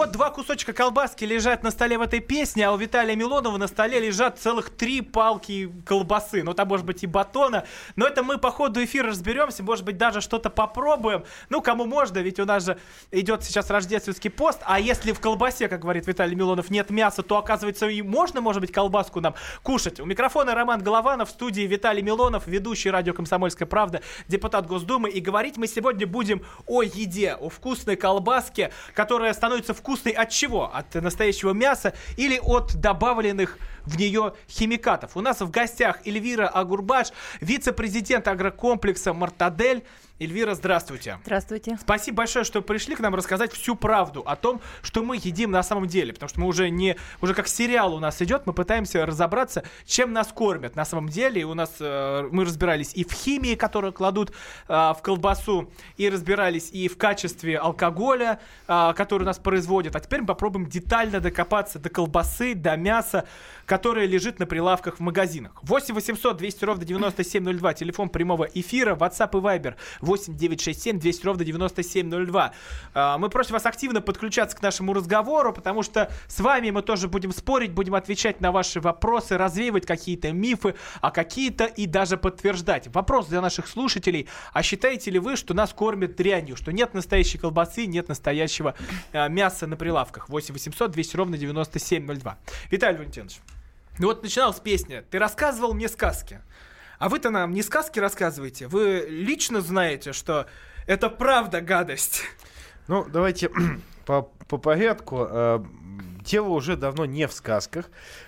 Вот два кусочка колбаски лежат на столе в этой песне, а у Виталия Милонова на столе лежат целых три палки колбасы. Ну там может быть и батона. Но это мы по ходу эфира разберемся, может быть даже что-то попробуем. Ну кому можно, ведь у нас же идет сейчас рождественский пост. А если в колбасе, как говорит Виталий Милонов, нет мяса, то оказывается и можно, может быть, колбаску нам кушать. У микрофона Роман Голованов, в студии Виталий Милонов, ведущий радио «Комсомольская правда», депутат Госдумы. И говорить мы сегодня будем о еде, о вкусной колбаске, которая становится вкусной от чего? От настоящего мяса или от добавленных в нее химикатов. У нас в гостях Эльвира Агурбаш, вице-президент агрокомплекса «Мартадель». Эльвира, здравствуйте. Здравствуйте. Спасибо большое, что пришли к нам рассказать всю правду о том, что мы едим на самом деле. Потому что мы уже не... Уже как сериал у нас идет, мы пытаемся разобраться, чем нас кормят на самом деле. И у нас... э, мы разбирались и в химии, которую кладут э, в колбасу, и разбирались и в качестве алкоголя, э, который у нас производят. А теперь мы попробуем детально докопаться до колбасы, до мяса, которое лежит на прилавках в магазинах. 8 800 200 ровно 9702, телефон прямого эфира, WhatsApp и Viber 8 967 200 ровно 9702. А, Мы просим вас активно подключаться к нашему разговору, потому что с вами мы тоже будем спорить, будем отвечать на ваши вопросы, развеивать какие-то мифы, а какие-то и даже подтверждать. Вопрос для наших слушателей. А считаете ли вы, что нас кормят дрянью, что нет настоящей колбасы, нет настоящего а, мяса на прилавках? 8 800 200 ровно 9702. Виталий Валентинович, ну вот начиналась песня. Ты рассказывал мне сказки. А вы-то нам не сказки рассказываете. Вы лично знаете, что это правда гадость. Ну, давайте по, по порядку. Э, Дело уже давно не в сказках.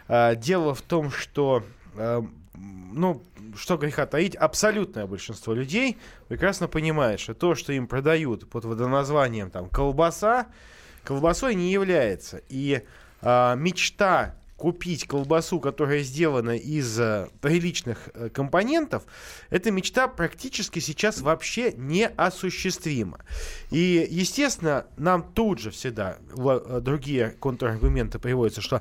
Э, Дело в том, что, э, ну, что греха таить, абсолютное большинство людей прекрасно понимает, что то, что им продают под водоназванием там колбаса, колбасой не является. И мечта купить колбасу, которая сделана из э, приличных э, компонентов, эта мечта практически сейчас вообще неосуществима. И, естественно, нам тут же всегда э, другие контраргументы приводятся, что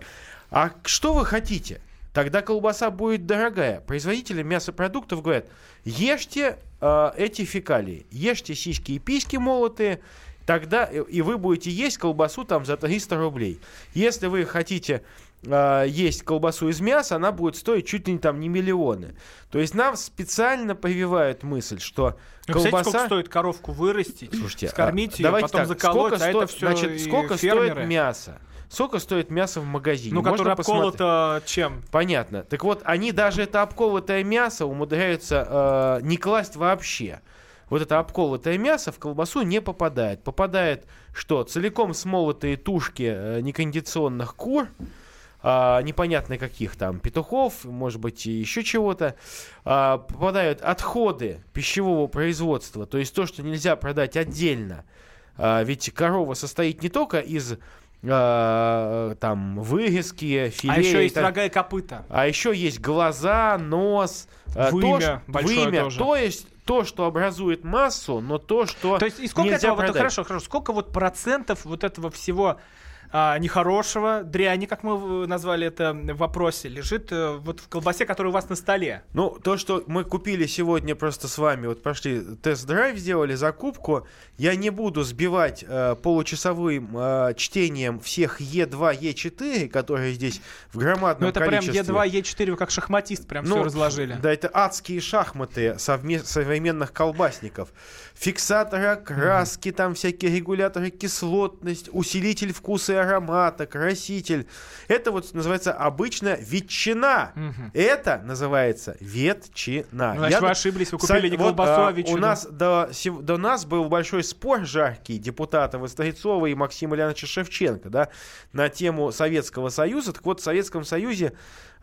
«А что вы хотите?» Тогда колбаса будет дорогая. Производители мясопродуктов говорят, ешьте э, эти фекалии, ешьте сиськи и письки молотые, тогда и вы будете есть колбасу там за 300 рублей. Если вы хотите э, есть колбасу из мяса, она будет стоить чуть ли не там не миллионы. То есть нам специально прививают мысль, что представляете, колбаса... сколько стоит коровку вырастить, Слушайте, скормить а, ее, давайте потом так, заколоть, сколько а это сто- все значит, сколько стоит мясо? Сколько стоит мясо в магазине? Ну, которое обколото чем? Понятно. Так вот, они даже это обколотое мясо умудряются э, не класть вообще. Вот это обколотое мясо в колбасу не попадает. Попадает что? Целиком смолотые тушки э, некондиционных кур, а, непонятно каких там, петухов, может быть, и еще чего-то. А, попадают отходы пищевого производства, то есть то, что нельзя продать отдельно. А, ведь корова состоит не только из а, там вырезки, филе. А еще есть так- рога и копыта. а еще есть глаза, нос, Вымя то, большое вымя, тоже. то есть то, что образует массу, но то, что То есть и сколько нельзя этого, вот, продать. хорошо, хорошо, сколько вот процентов вот этого всего а, нехорошего, дряни, как мы назвали это в вопросе, лежит э, вот в колбасе, которая у вас на столе? Ну, то, что мы купили сегодня просто с вами, вот пошли тест-драйв, сделали закупку, я не буду сбивать э, получасовым э, чтением всех Е2, Е4, которые здесь в громадном Ну это прям количестве. Е2, Е4, вы как шахматист прям все разложили. Да, это адские шахматы совме- современных колбасников. Фиксаторы, краски, там всякие регуляторы, кислотность, усилитель вкуса и аромата, краситель. Это вот называется обычная ветчина. Это называется ветчина. Ну, значит, вы ошиблись, вы купили не вот, колбасу, а а, ветчину. У нас до, до нас был большой спор жаркий депутатов Старицова и Максима Леонидовича Шевченко, да, на тему Советского Союза. Так вот, в Советском Союзе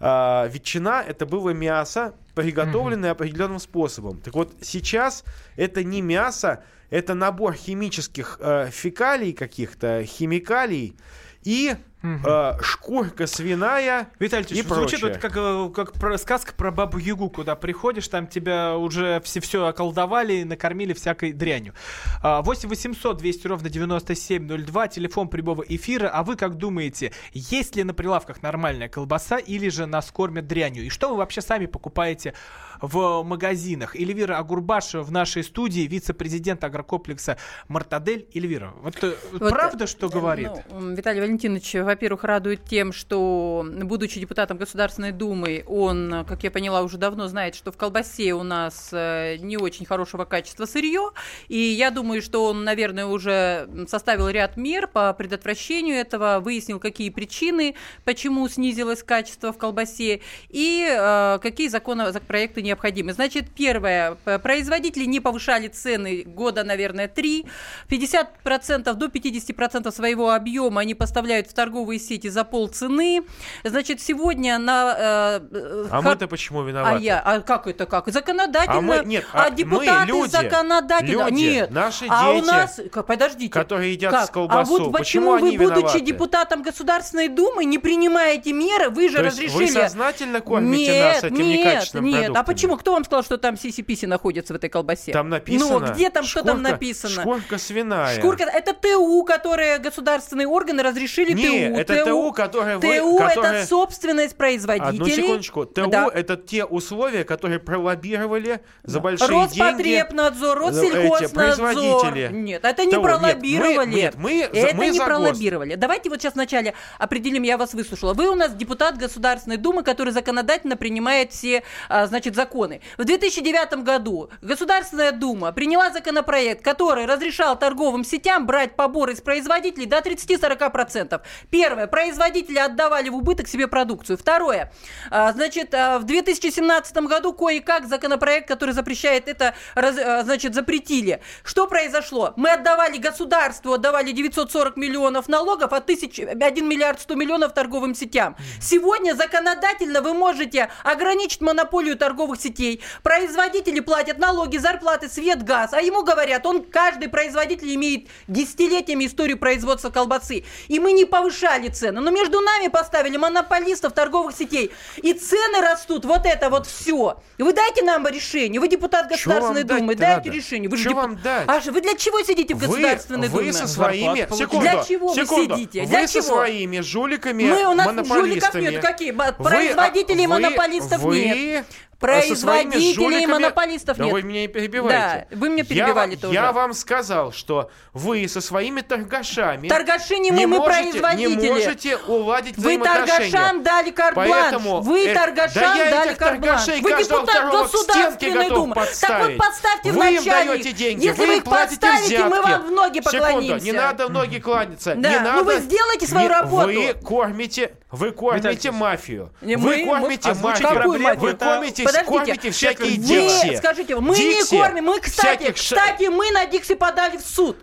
а, ветчина это было мясо, приготовленное определенным способом. Так вот, сейчас это не мясо, это набор химических э, фекалий каких-то, химикалий и э, шкурка свиная Виталий и Ильич, звучит прочее. вот как, э, как про- сказка про бабу Ягу, куда приходишь, там тебя уже все, все околдовали, накормили всякой дрянью. А, 8 800 200 ровно 9702, телефон прямого эфира. А вы как думаете, есть ли на прилавках нормальная колбаса или же нас кормят дрянью? И что вы вообще сами покупаете в магазинах? Эльвира Агурбаша в нашей студии, вице-президент агрокомплекса «Мартадель». Эльвира, вот, э, Вот, правда, что э, говорит? ну, Виталий Валентинович, во-первых, радует тем, что, будучи депутатом Государственной Думы, он, как я поняла, уже давно знает, что в колбасе у нас э, не очень хорошего качества сырье. И я думаю, что он, наверное, уже составил ряд мер по предотвращению этого, выяснил, какие причины, почему снизилось качество в колбасе и э, какие законопроекты необходимы. Значит, первое, производители не повышали цены года, наверное, три. 50% до 50% своего объема они поставляют в торговые сети за полцены. Значит, сегодня на... э, А ха- мы-то почему виноваты? а я, а как это как? Законодательно. А мы- нет, а мы депутаты люди, законодательно. люди, нет. наши а у дети, нас, подождите. которые едят как? с колбасу, А вот почему почему вы, они будучи виноваты? депутатом Государственной Думы, не принимаете меры, вы же То разрешили. вы сознательно кормите нет, нас этим нет, некачественным нет. продуктами? А почему? Кто вам сказал, что там сиси-писи находится в этой колбасе? Там написано. Ну, где там, что там шкурка- написано? Шкурка свиная. Шкурка, это ТУ, которые государственные органы разрешили Не, ТУ. Это ТУ, которое вы- ТУ которое- это собственность производителей. Одну секундочку. ТУ Да. это те условия, которые пролоббировали за большие деньги. Роспотребнадзор, э, эти Россельхознадзор. Нет, это не ТУ. Нет, пролоббировали. мы- нет, мы это мы не пролоббировали. Давайте вот сейчас вначале определим, я вас выслушала. Вы у нас депутат Государственной Думы, который законодательно принимает все, а, значит, законы. В 2009 году Государственная Дума приняла законопроект, который разрешал торговым сетям брать поборы из производителей до 30-40%. Первое, производители отдавали в убыток себе продукцию. Второе, а, значит, а, в 2017 году кое-как законопроект, который запрещает это, а, значит, запретили. Что произошло? Мы отдавали государству, отдавали 940 миллионов налогов, а тысяч, 1 миллиард 100 миллионов торговым сетям. Сегодня законодательно вы можете ограничить монополию торговых сетей. Производители платят налоги, зарплаты, свет, газ, а ему говорят, он, каждый производитель имеет десятилетиями историю производства колбасы. И мы не повышали цены, но между нами поставили монополистов торговых сетей. И цены растут, вот это вот все. Вы дайте нам решение, вы депутат Государственной Думы, дайте надо? решение. Вы же деп- вам дать? А же вы для чего сидите в Вы, Государственной вы Думе? со своими... Секунду, Для чего вы секунду. сидите? Вы Для со чего? своими жуликами, Мы, у нас жуликов нет. Какие? Вы- Производителей и вы- монополистов вы, нет. Производителей и жуликами- монополистов Да нет. вы меня не перебиваете. Да, вы меня Я перебивали вам- тоже. Я вам сказал, что вы со своими торгашами... Торгаши не мы, мы можете, производители. Не можете уладить Вы торгашам дали карт-бланш. Поэтому, Вы э, торгашам да дали карт-бланш. Вы депутат Государственной Думы. Так вот подставьте Вы в им даете деньги, Если вы вы им их платите подставите, мы вам в ноги Секунду, поклонимся. не надо в ноги кланяться. Да, не ну надо. вы сделайте свою Не- работу. Вы кормите, вы кормите мафию. Не вы мы, кормите мы- мафию. проблему, Вы это- кормите, Подождите. кормите всякие Вы дикси. скажите, мы Дикси, не кормим. Мы, кстати, всяких кстати, мы на Дикси подали в суд.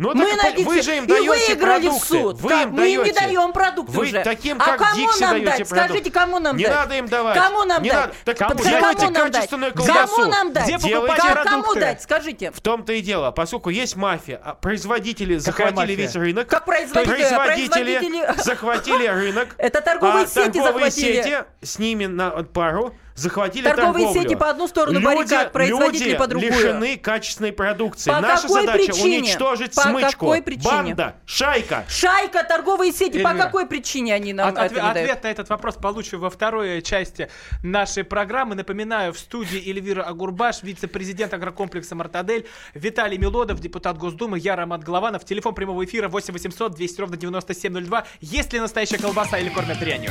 Ну, мы так на вы же им и даете выиграли продукты. в суд. Вы Как? им мы им не даете. даем продукты Вы уже. таким, а как кому Дикси, нам даете дать? продукты. Скажите, кому нам Не дать? надо им давать. Кому нам Не дать? надо. Так Кому? Делайте кому нам дать? качественную колбасу. Кому нам дать? Где покупать Как- Кому продукты? дать? Скажите. В том-то и дело, поскольку есть мафия, а производители Какая захватили мафия? весь рынок. Как производители? Производители Производители- захватили рынок. Это торговые а сети торговые захватили. сети с ними на пару захватили Торговые торговлю. сети по одну сторону люди, баррикад, производители люди по другую. лишены качественной продукции. По Наша какой задача причине? уничтожить По смычку. какой причине? Банда, шайка. Шайка, торговые сети. По Эльвира. какой причине они нам От- это отве- не дают? ответ на этот вопрос получу во второй части нашей программы. Напоминаю, в студии Эльвира Агурбаш, вице-президент агрокомплекса «Мартадель», Виталий Милодов, депутат Госдумы, я Роман Голованов. Телефон прямого эфира 8 800 200 ровно 9702. Есть ли настоящая колбаса или кормят дрянью?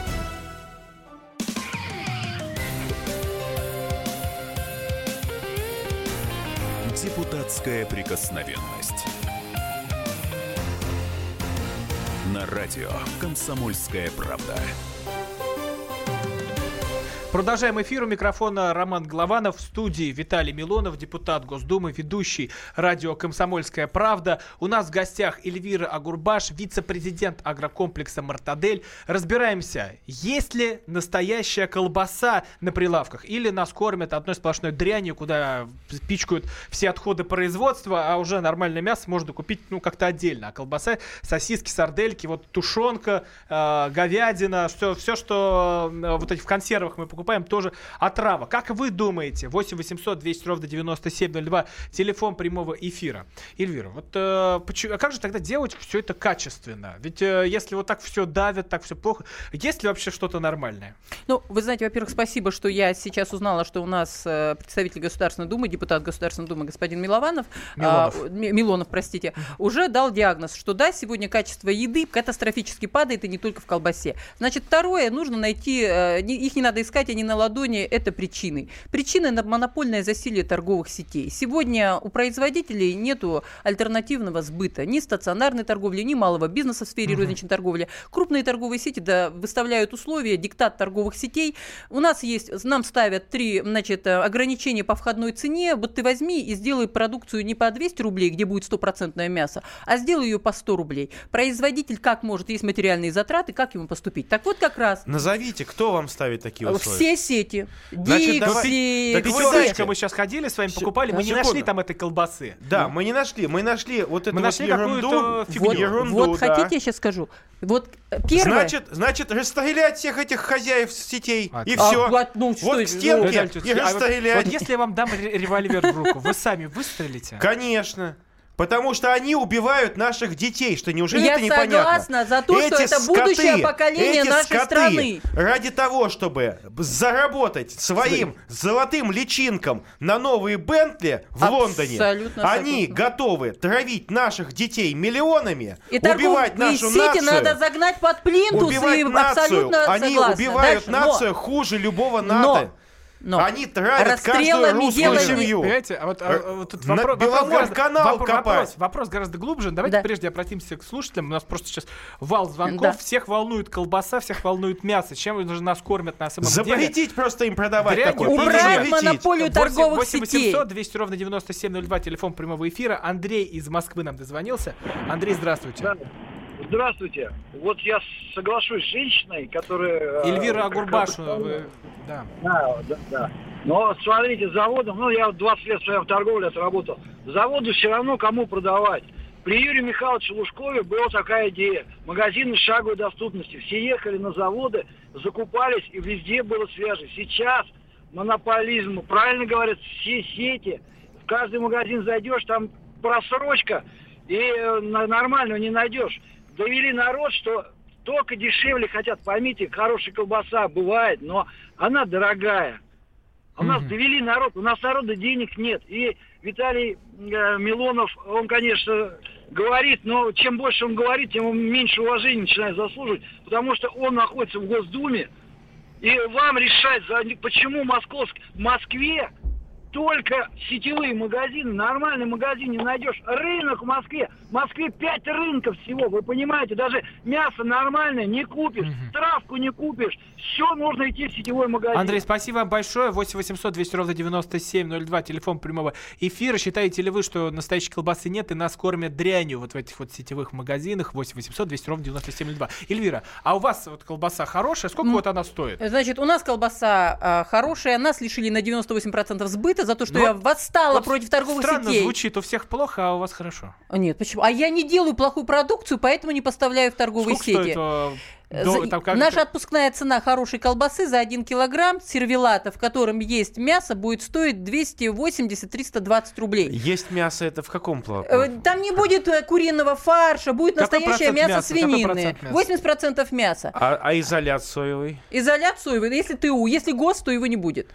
Депутатская прикосновенность. На радио «Комсомольская правда». Продолжаем эфир. У микрофона Роман Голованов. В студии Виталий Милонов, депутат Госдумы, ведущий радио «Комсомольская правда». У нас в гостях Эльвира Агурбаш, вице-президент агрокомплекса «Мартадель». Разбираемся, есть ли настоящая колбаса на прилавках или нас кормят одной сплошной дрянью, куда пичкают все отходы производства, а уже нормальное мясо можно купить ну как-то отдельно. А колбаса, сосиски, сардельки, вот тушенка, э, говядина, все, все, что э, вот эти в консервах мы покупаем, тоже отрава. Как вы думаете? 8 800 200 ровно 9702, телефон прямого эфира. Эльвира, вот э, почему- а как же тогда делать все это качественно? Ведь э, если вот так все давят, так все плохо, есть ли вообще что-то нормальное? Ну, вы знаете, во-первых, спасибо, что я сейчас узнала, что у нас э, представитель Государственной Думы, депутат Государственной Думы господин Милованов, Милонов. а, Ми- Милонов, простите, уже дал диагноз, что да, сегодня качество еды катастрофически падает, и не только в колбасе. Значит, второе, нужно найти, э, их не надо искать, они на ладони, это причины. Причины на монопольное засилие торговых сетей. Сегодня у производителей нету альтернативного сбыта, ни стационарной торговли, ни малого бизнеса в сфере розничной торговли. Крупные торговые сети да, выставляют условия, диктат торговых сетей. У нас есть, нам ставят три значит, э, ограничения по входной цене. Вот ты возьми и сделай продукцию не по 200 рублей, где будет стопроцентное мясо, а сделай ее по 100 рублей. Производитель как может, есть материальные затраты, как ему поступить? Так вот как раз Назовите, кто вам ставит такие условия? Все сети, Дикси, так вы Пятерочка знаете- мы сейчас ходили с вами, покупали, мы не нашли там этой колбасы. Да, мы не нашли. Мы нашли вот эту Мы вот нашли ерунду. вот, хотите, я сейчас скажу. Вот э, первое... Значит, значит, расстрелять всех этих хозяев сетей А, и а, все. вот, ну, к ну, стенке и а расстрелять. Вот если я вам дам ре- револьвер в руку, вы сами выстрелите? Конечно. Потому что они убивают наших детей, что неужели Я это непонятно? согласна за то, что Эти это будущее скоты, поколение эти нашей скоты страны. Ради того, чтобы заработать своим золотым личинком на новые Бентли в Лондоне, Абсолютно они согласна. готовы травить наших детей миллионами, И убивать нашу нацию. надо загнать под плинтус убивать и нацию. абсолютно Они согласна. убивают Дальше. Но- нацию хуже любого Но- НАТО. но Они травят каждую русскую семью. Понимаете, а вот, а, вот тут на вопрос, Беломор-канал вопро- копать. вопрос, вопрос гораздо глубже. Давайте Да. прежде обратимся к слушателям. У нас просто сейчас вал звонков. Да. Всех волнует колбаса, всех волнует мясо. Чем же нас кормят на самом деле? Запретить просто им продавать Дрянь такое. убрать запретить. монополию торговых 8 сетей. 800 200 ровно 9702, телефон прямого эфира. Андрей из Москвы нам дозвонился. Андрей, здравствуйте. Да. Здравствуйте. Вот я соглашусь с женщиной, которая... э, Эльвира как- вы- Да. Да, да, да. Но смотрите, заводом, ну я 20 лет в торговле отработал, заводу все равно кому продавать. При Юрии Михайловиче Лужкове была такая идея. Магазины шаговой доступности. Все ехали на заводы, закупались, и везде было свежее. Сейчас монополизм, правильно говорят, все сети. В каждый магазин зайдешь, там просрочка, и э, нормального не найдешь. Довели народ, что только дешевле хотят. Поймите, хорошая колбаса бывает, но она дорогая. А У нас довели народ, у нас народа денег нет. И Виталий э, Милонов, он, конечно, говорит, но чем больше он говорит, тем он меньше уважения начинает заслуживать, потому что он находится в Госдуме, и вам решать, за- почему Московск... в Москве только сетевые магазины, нормальный магазин не найдешь. Рынок в Москве. В Москве пять рынков всего, вы понимаете, даже мясо нормальное не купишь, Мгм. травку не купишь. Все нужно идти в сетевой магазин. Андрей, спасибо вам большое. 8 800 200 ровно 9702, телефон прямого эфира. Считаете ли вы, что настоящей колбасы нет и нас кормят дрянью вот в этих вот сетевых магазинах? 8 800 200 ровно 9702. Эльвира, а у вас вот колбаса хорошая? Сколько М. вот она стоит? Значит, у нас колбаса а, хорошая, нас лишили на 98% сбыта за то, что Ну, я восстала Вот против торговых Странно сетей. звучит, у всех плохо, а у вас хорошо. Нет, почему? А я не делаю плохую продукцию, поэтому не поставляю в торговые Сколько сети. стоит э, До- там как- Наша отпускная цена хорошей колбасы за 1 килограмм сервелата, в котором есть мясо, будет стоить 280-320 рублей. Есть мясо это в каком плане? Э, Там не будет э, куриного фарша, будет Какой настоящее мясо мяса? Свинины. процент мяса? 80% мяса. А, а изолят соевый? Изолят соевый, если ТУ, если ГОСТ, то его не будет.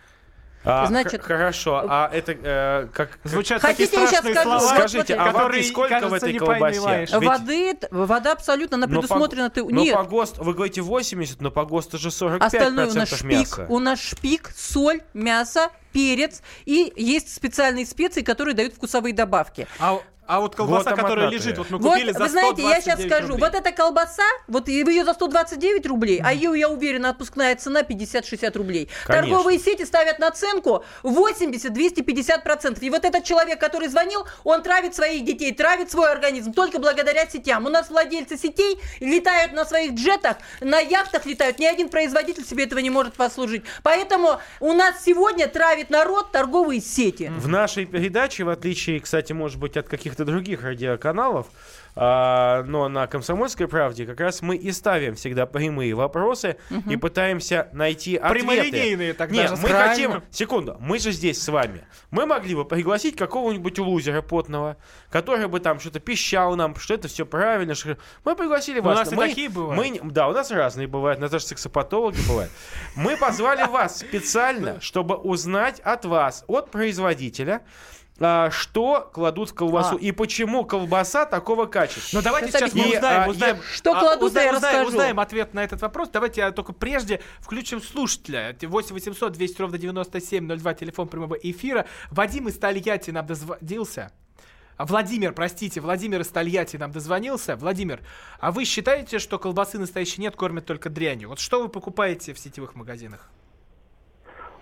А, Значит, хорошо. А это э, как Звучат Хотите, такие я страшные скажу? слова, Скажите, а воды сколько кажется, в этой колбасе? Ведь- воды, вода абсолютно, она Но по- предусмотрена ТУ. но Нет, по ГОСТу, вы говорите 80, но по ГОСТу же 45% остальное у нас шпик. мяса. У нас шпик, соль, мясо, перец и есть специальные специи, которые дают вкусовые добавки. А, а вот колбаса, Глутамат которая лежит, вот мы Вот, купили за вы знаете, я сейчас 129 скажу, рублей. вот эта колбаса, вот и ее за 129 рублей, а ее, я уверена, отпускная цена 50-60 рублей. Конечно. Торговые сети ставят наценку 80-250%. И вот этот человек, который звонил, он травит своих детей, травит свой организм только благодаря сетям. У нас владельцы сетей летают на своих джетах, на яхтах летают. Ни один производитель себе этого не может послужить. Поэтому у нас сегодня травит народ торговые сети. В нашей передаче, в отличие, кстати, может быть, от каких-то других радиоканалов, а, но на «Комсомольской правде» как раз мы и ставим всегда прямые вопросы и пытаемся найти ответы. Прямолинейные тогда Нет, же, мы правильно. хотим... Секунду, мы же здесь с вами. Мы могли бы пригласить какого-нибудь лузера потного, который бы там что-то пищал нам, что это все правильно. что- Мы пригласили У вас. нас и мы, такие бывают. мы да, у нас разные бывают, у нас даже сексопатологи бывают. Мы позвали вас специально, чтобы узнать от вас, от производителя, а, что кладут в колбасу А. и почему колбаса такого качества. Ну давайте Сейчас сейчас мы объясню. узнаем, И, а, узнаем, Что кладут, узнаем, я узнаем, расскажу. узнаем ответ на этот вопрос. Давайте я только прежде включим слушателя. 8 800 200 ровно 9702, телефон прямого эфира. Вадим из Тольятти нам дозвонился. А, Владимир, простите, Владимир из Тольятти нам дозвонился. Владимир, а вы считаете, что колбасы настоящей нет, кормят только дрянью? Вот что вы покупаете в сетевых магазинах?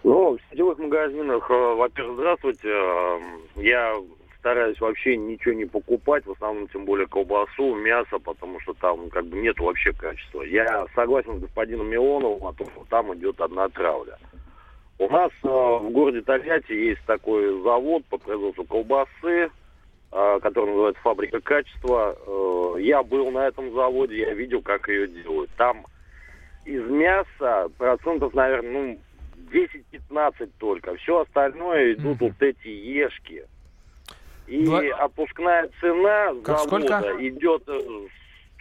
Ну, в сетевых магазинах, э, во-первых, здравствуйте. э, Я стараюсь вообще ничего не покупать, в основном, тем более колбасу, мясо, потому что там как бы нет вообще качества. Я согласен с господином Милоновым о том, что там идет одна травля. У нас э, в городе Тольятти есть такой завод по производству колбасы, э, который называется «Фабрика качества». Э, Я был на этом заводе, я видел, как ее делают. Там из мяса процентов, наверное, ну, 10-15 только. Все остальное идут Мгм. вот эти ешки. И Вла- отпускная цена Как завода сколько? идет э,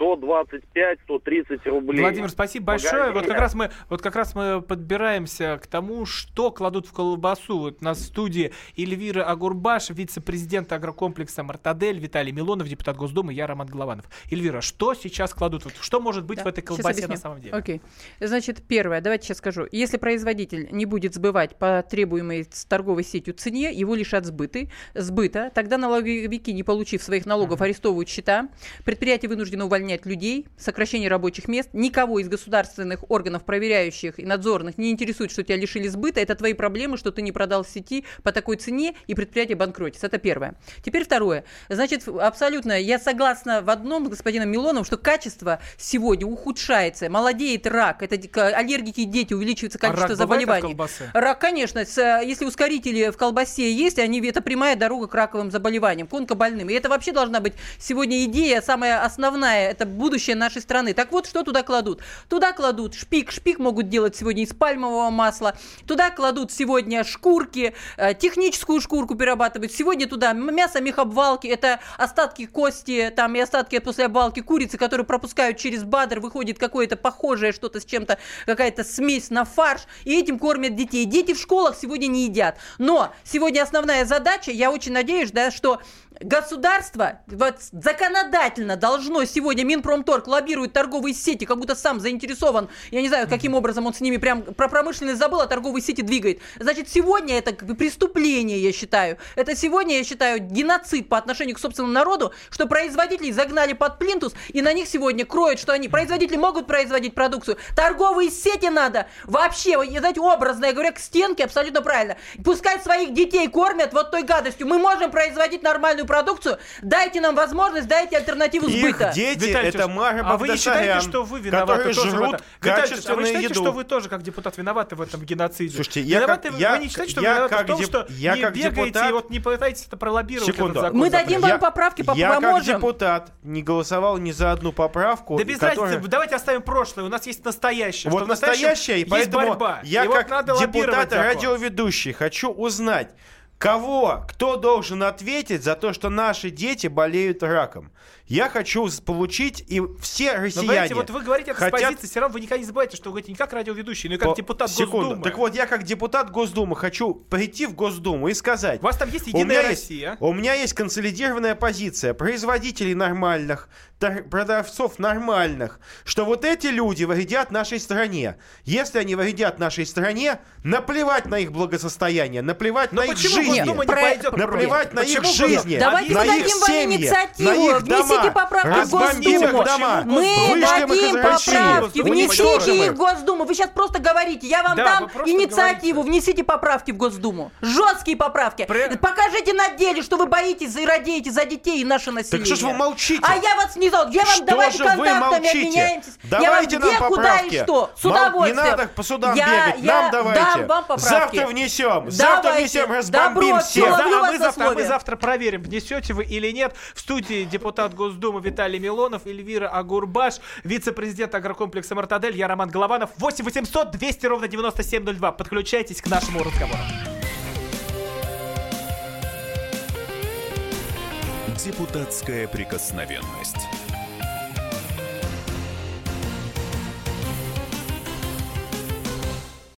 125-130 рублей. Владимир, спасибо большое. Вот как раз мы, вот как раз мы подбираемся к тому, что кладут в колбасу. Вот у нас в студии Эльвира Агурбаш, вице-президент агрокомплекса Мартадель, Виталий Милонов, депутат Госдумы, я Роман Голованов. Эльвира, что сейчас кладут? Вот что может быть Да, в этой колбасе на самом деле? Окей. Значит, первое, давайте сейчас скажу. Если производитель не будет сбывать по требуемой с торговой сетью цене, его лишат сбыты, сбыта, тогда налоговики, не получив своих налогов, арестовывают счета, предприятие вынуждено увольнять людей, сокращение рабочих мест, никого из государственных органов, проверяющих и надзорных, не интересует, что тебя лишили сбыта, это твои проблемы, что ты не продал в сети по такой цене, и предприятие банкротится. Это первое. Теперь второе. Значит, абсолютно, я согласна в одном с господином Милоновым, что качество сегодня ухудшается, молодеет рак, это аллергики и дети, увеличивается А рак количество бывает от заболеваний. Рак, конечно, с, если ускорители в колбасе есть, они это прямая дорога к раковым заболеваниям, к онкобольным. И это вообще должна быть сегодня идея самая основная, это будущее нашей страны. Так вот, что туда кладут? Туда кладут шпик, шпик могут делать сегодня из пальмового масла, туда кладут сегодня шкурки, э, техническую шкурку перерабатывают, сегодня туда мясо мехобвалки, это остатки кости, там и остатки после обвалки курицы, которые пропускают через бадр, выходит какое-то похожее что-то с чем-то, какая-то смесь на фарш, и этим кормят детей. Дети в школах сегодня не едят. Но сегодня основная задача, я очень надеюсь, да, что государство вот, законодательно должно сегодня Минпромторг лоббирует торговые сети, как будто сам заинтересован, я не знаю, каким образом он с ними прям про промышленность забыл, а торговые сети двигает. Значит, сегодня это преступление, я считаю. Это сегодня, я считаю, геноцид по отношению к собственному народу, что производителей загнали под плинтус, и на них сегодня кроют, что они, производители могут производить продукцию. Торговые сети надо вообще, вы знаете, образно, я говорю, к стенке, абсолютно правильно. Пускай своих детей кормят вот той гадостью. Мы можем производить нормальную продукцию. Дайте нам возможность, дайте альтернативу Их сбыта. дети Виталий это Мара А вы не считаете, что вы виноваты тоже в жрут этом? Виталий Тёш, а вы считаете, еду. что вы тоже как депутат виноваты в этом геноциде? Слушайте, я виноваты, как- вы- я- вы не считаете, что я вы виноваты как в том, деп- что я не как бегаете депутат- и вот не пытаетесь это пролоббировать Секунду. этот закон Мы дадим вам поправки, по- я как поможем. депутат не голосовал ни за одну поправку. Да без которая- разницы, давайте оставим прошлое, у нас есть настоящее. Вот в настоящее, и есть поэтому борьба. я и как депутат радиоведущий хочу узнать, кого, кто должен ответить за то, что наши дети болеют раком. Я хочу получить, и все Но россияне понимаете, вот вы говорите это хотят... с позиции, все равно вы никогда не забывайте, что вы говорите не как радиоведущий, но и как По- депутат Секунду. Госдумы. Так вот, я как депутат Госдумы хочу прийти в Госдуму и сказать... У вас там есть У Единая есть, Россия. у меня есть консолидированная позиция производителей нормальных, продавцов нормальных, что вот эти люди вредят нашей стране. Если они вредят нашей стране, наплевать на их благосостояние, наплевать Но на их жизни. Госдума не Про-? Наплевать на их Почему жизни, Давайте на их дадим вам семьи, инициативу. на их Внесите поправки в Госдуму. Мы дадим поправки, внесите их в Госдуму. Вы сейчас просто говорите, я вам Да, дам инициативу, внесите поправки в Госдуму. Жесткие поправки. Покажите на деле, что вы боитесь и радеете за детей и наше население. Так что ж вы молчите? А я вас не зову. Я вам давайте контактами молчите? обменяемся. Давайте я вам нам где, куда поправки. и что. С удовольствием. Не надо по судам я, бегать. я Нам давайте. Завтра внесем. Завтра внесем, разбомбим всех. а, мы а завтра проверим, внесете вы или нет. В студии депутат Госдумы Виталий Милонов, Эльвира Агурбаш, вице-президент агрокомплекса «Мартадель», я Роман Голованов. 8 800 200 ровно 9702. Подключайтесь к нашему разговору. Депутатская прикосновенность.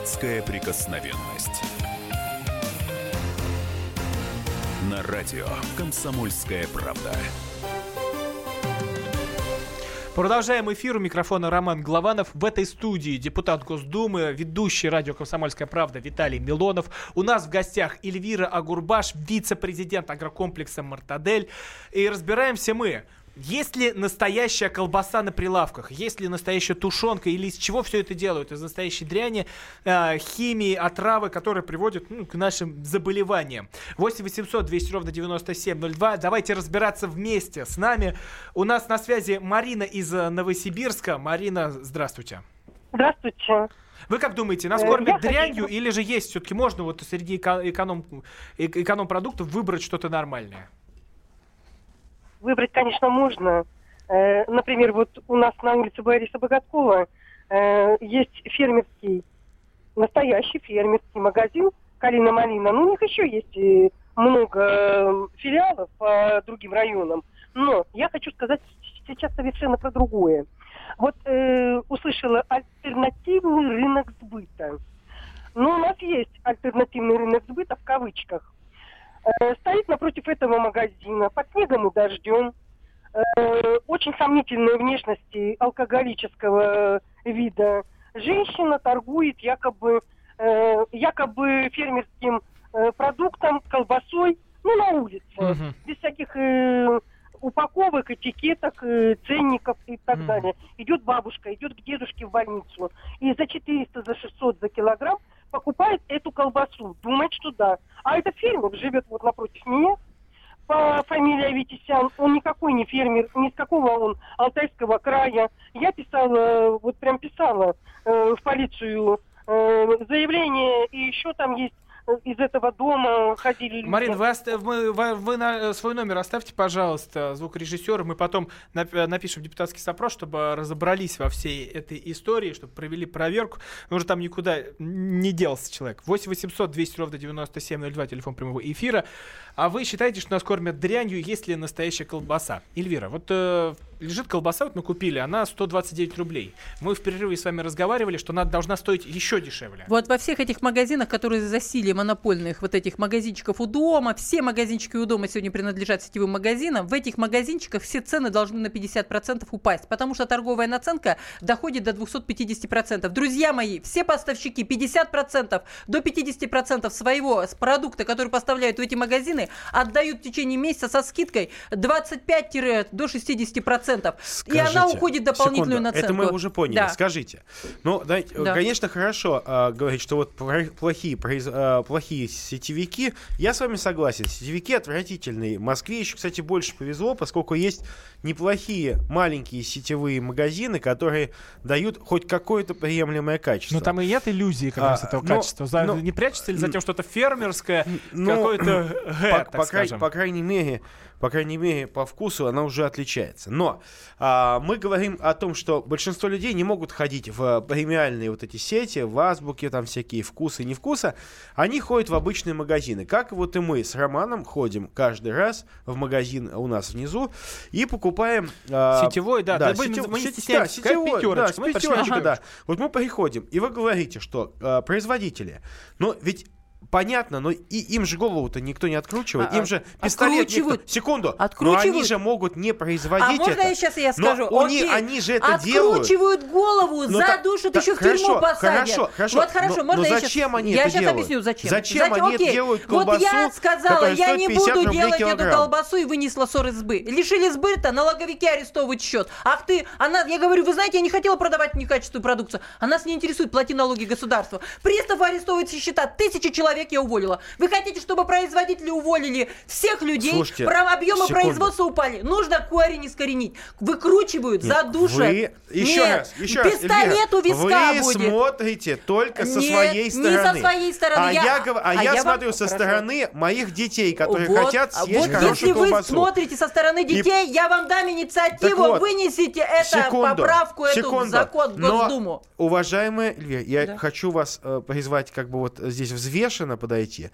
Депутатская прикосновенность. На радио «Комсомольская правда». Продолжаем эфир. У микрофона Роман Главанов. В этой студии депутат Госдумы, ведущий радио «Комсомольская правда» Виталий Милонов. У нас в гостях Эльвира Агурбаш, вице-президент агрокомплекса «Мартадель». И разбираемся мы. Есть ли настоящая колбаса на прилавках? Есть ли настоящая тушенка? Или из чего все это делают? Из настоящей дряни, э, химии, отравы, которые приводят ну, к нашим заболеваниям. 8 800 200 ровно 9702. Давайте разбираться вместе с нами. У нас на связи Марина из э, Новосибирска. Марина, здравствуйте. Здравствуйте. Вы как думаете, нас Э, кормят я хочу- дрянью или же есть все-таки можно вот среди эко- эконом, эк- эконом-продуктов выбрать что-то нормальное? Выбрать, конечно, можно. Э, Например, вот у нас на улице Бориса Боготкова э, есть фермерский, настоящий фермерский магазин «Калина-малина». Ну, у них еще есть много э, филиалов по другим районам. Но я хочу сказать сейчас совершенно про другое. Вот э, услышала альтернативный рынок сбыта. Ну, у нас есть альтернативный рынок сбыта в кавычках. Э, стоит напротив этого магазина под снегом и дождем. Э, очень сомнительной внешности алкоголического вида. Женщина торгует якобы, э, якобы фермерским э, продуктом, колбасой, ну, на улице. Мгм. Без всяких э, упаковок, этикеток, э, ценников и так Мгм. далее. Идет бабушка, идет к дедушке в больницу. И за 400, за 600 за килограмм покупает эту колбасу. Думает, что да. А этот фермер живет вот напротив меня, по фамилии Аветисян. Он никакой не фермер, ни с какого он Алтайского края. Я писала, вот прям писала э, в полицию э, заявление, и еще там есть из этого дома ходили. Марин, вы, оста- вы- вы- вы на- э, свой номер оставьте, пожалуйста, звукорежиссеру. Мы потом нап- э, напишем депутатский запрос, чтобы разобрались во всей этой истории, чтобы провели проверку. Он уже там никуда не делся человек. 8 800 200 ровно 9702, телефон прямого эфира. А вы считаете, что нас кормят дрянью, есть ли настоящая колбаса? Эльвира, вот э, лежит колбаса, вот мы купили, она 129 рублей. Мы в перерыве с вами разговаривали, что она должна стоить еще дешевле. Вот во всех этих магазинах, которые засилие монопольных вот этих магазинчиков у дома, все магазинчики у дома сегодня принадлежат сетевым магазинам, в этих магазинчиках все цены должны на 50% упасть, потому что торговая наценка доходит до 250%. Друзья мои, все поставщики 50% до 50% своего продукта, который поставляют в эти магазины, отдают в течение месяца со скидкой 25 до 60%. И она уходит дополнительную секунду, наценку. Это мы уже поняли. Да. Скажите. Ну, да, Да. конечно, хорошо а, говорить, что вот плохие, произ- а, плохие сетевики. Я с вами согласен. Сетевики отвратительные. В Москве еще, кстати, больше повезло, поскольку есть неплохие маленькие сетевые магазины, которые дают хоть какое-то приемлемое качество. Ну там и нет иллюзии как раз А, этого ну, качества. За- ну, не прячется ли за тем что-то фермерское, какое-то гэ, по, по край- по крайней мере, по крайней мере, по вкусу она уже отличается. Но а, мы говорим о том, что большинство людей не могут ходить в премиальные вот эти сети, в азбуке, там всякие вкусы, не вкуса. Они ходят в обычные магазины. Как вот и мы с Романом ходим каждый раз в магазин у нас внизу и покупаем... а, Сетевой, да, да, мы- сетев- мы не сет- стесняемся. да, сетевой, пятерочка? да, Мы пошли пятерочкой, на да. Вот мы приходим, и вы говорите, что а, производители, но ведь Понятно, но и им же голову-то никто не откручивает. А, Им же пистолет никто... откручивают. Секунду. Но они Откручивают. же могут не А производить можно это. я сейчас я Но скажу? них- Окей. они же это делают. Откручивают голову, Ну так- задушат, так еще в хорошо, тюрьму посадят. хорошо, хорошо. Вот хорошо, Но- можно но я зачем щас, они я это сейчас делают? объясню, зачем. Зачем они окей. делают Вот я колбасу, сказала, я не 50 буду делать эту килограмм? колбасу и вынесла ссор из избы. Лишили сбыта, налоговики арестовывают счет. Ах ты, она, я говорю, вы знаете, я не хотела продавать некачественную продукцию. А нас не интересует, плати налоги государства. Приставы арестовывают все счета. Тысячи человек я уволила. Вы хотите, чтобы производители уволили всех людей? Слушайте, Про- объемы секунду. производства упали. Нужно корень искоренить. Выкручивают, задушат. Вы еще Нет, раз, еще раз, пистолет Эльвира, у виска вы будет. смотрите только со Нет, своей не стороны. со своей стороны. А Я- я, а а я я вам- смотрю со Хорошо. стороны моих детей, которые Вот, хотят а съесть вот хорошую если колбасу. вы смотрите со стороны детей, я вам дам инициативу, вот, вынесите секунду, поправку, эту в секунду. закон, в Но, Госдуму. Уважаемая Эльвира, я Да. хочу вас э, призвать как бы вот здесь взвешенно подойти.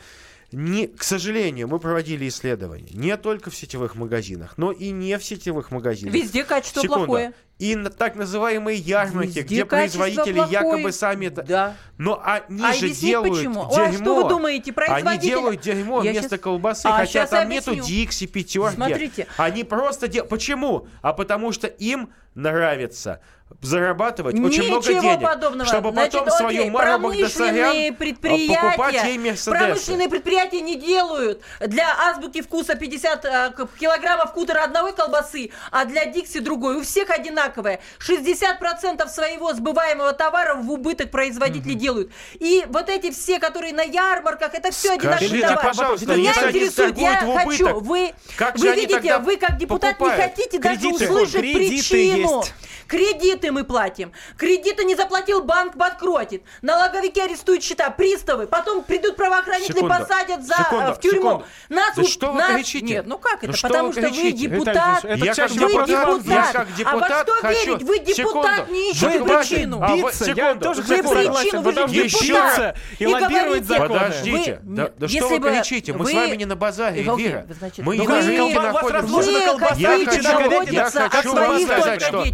Не, к сожалению, мы проводили исследования не только в сетевых магазинах, но и не в сетевых магазинах. Везде качество Секунду. плохое. И на так называемые ярмарки, Везде где производители плохое. якобы сами это... Да. Но они А же делают почему? А дерьмо. что вы думаете, производители- Они делают дерьмо Я вместо щас- колбасы, А, хотя там объясню. нету Дикси, пятерки. Смотрите. Они просто делают... Почему? А потому что им нравится зарабатывать очень много Ничего денег, подобного. чтобы Значит, потом окей, свою Мару Багдасарян предприятия, покупать ей Мерседесы. Промышленные предприятия не делают для азбуки вкуса 50 э, к- килограммов кутера одной колбасы, а для Дикси другой. У всех одинаковое. 60% своего сбываемого товара в убыток производители делают. И вот эти все, которые на ярмарках, это все одинаковый Скажите, товар. пожалуйста, Меня интересует, я хочу, вы, как вы видите, тогда вы как депутат покупают? не хотите даже услышать Кредиты причину. Есть. Кредиты мы платим. Кредиты не заплатил банк, банкротит. Налоговики арестуют счета, приставы. Потом придут правоохранители, Секунду, посадят за, секунду, э, в тюрьму. секунду. Нас, Да у- что вы нас- кричите? Нет, ну как Ну это? что Потому вы что вы депутат. Это Я как вы депутат, депутат. я как а во депутат что хочу... верить? Вы депутат Секунду. не ищете Вы причину. А, вот, Биться, я секунду, тоже Вы секунду. причину, вы же что депутат. и лоббировать законы. Подождите, Вы- да, да что вы кричите? Мы вы- с вами не на базаре, Вера. вы, Мы вы- на вас находимся. Вы Я хочу- вам сказать, что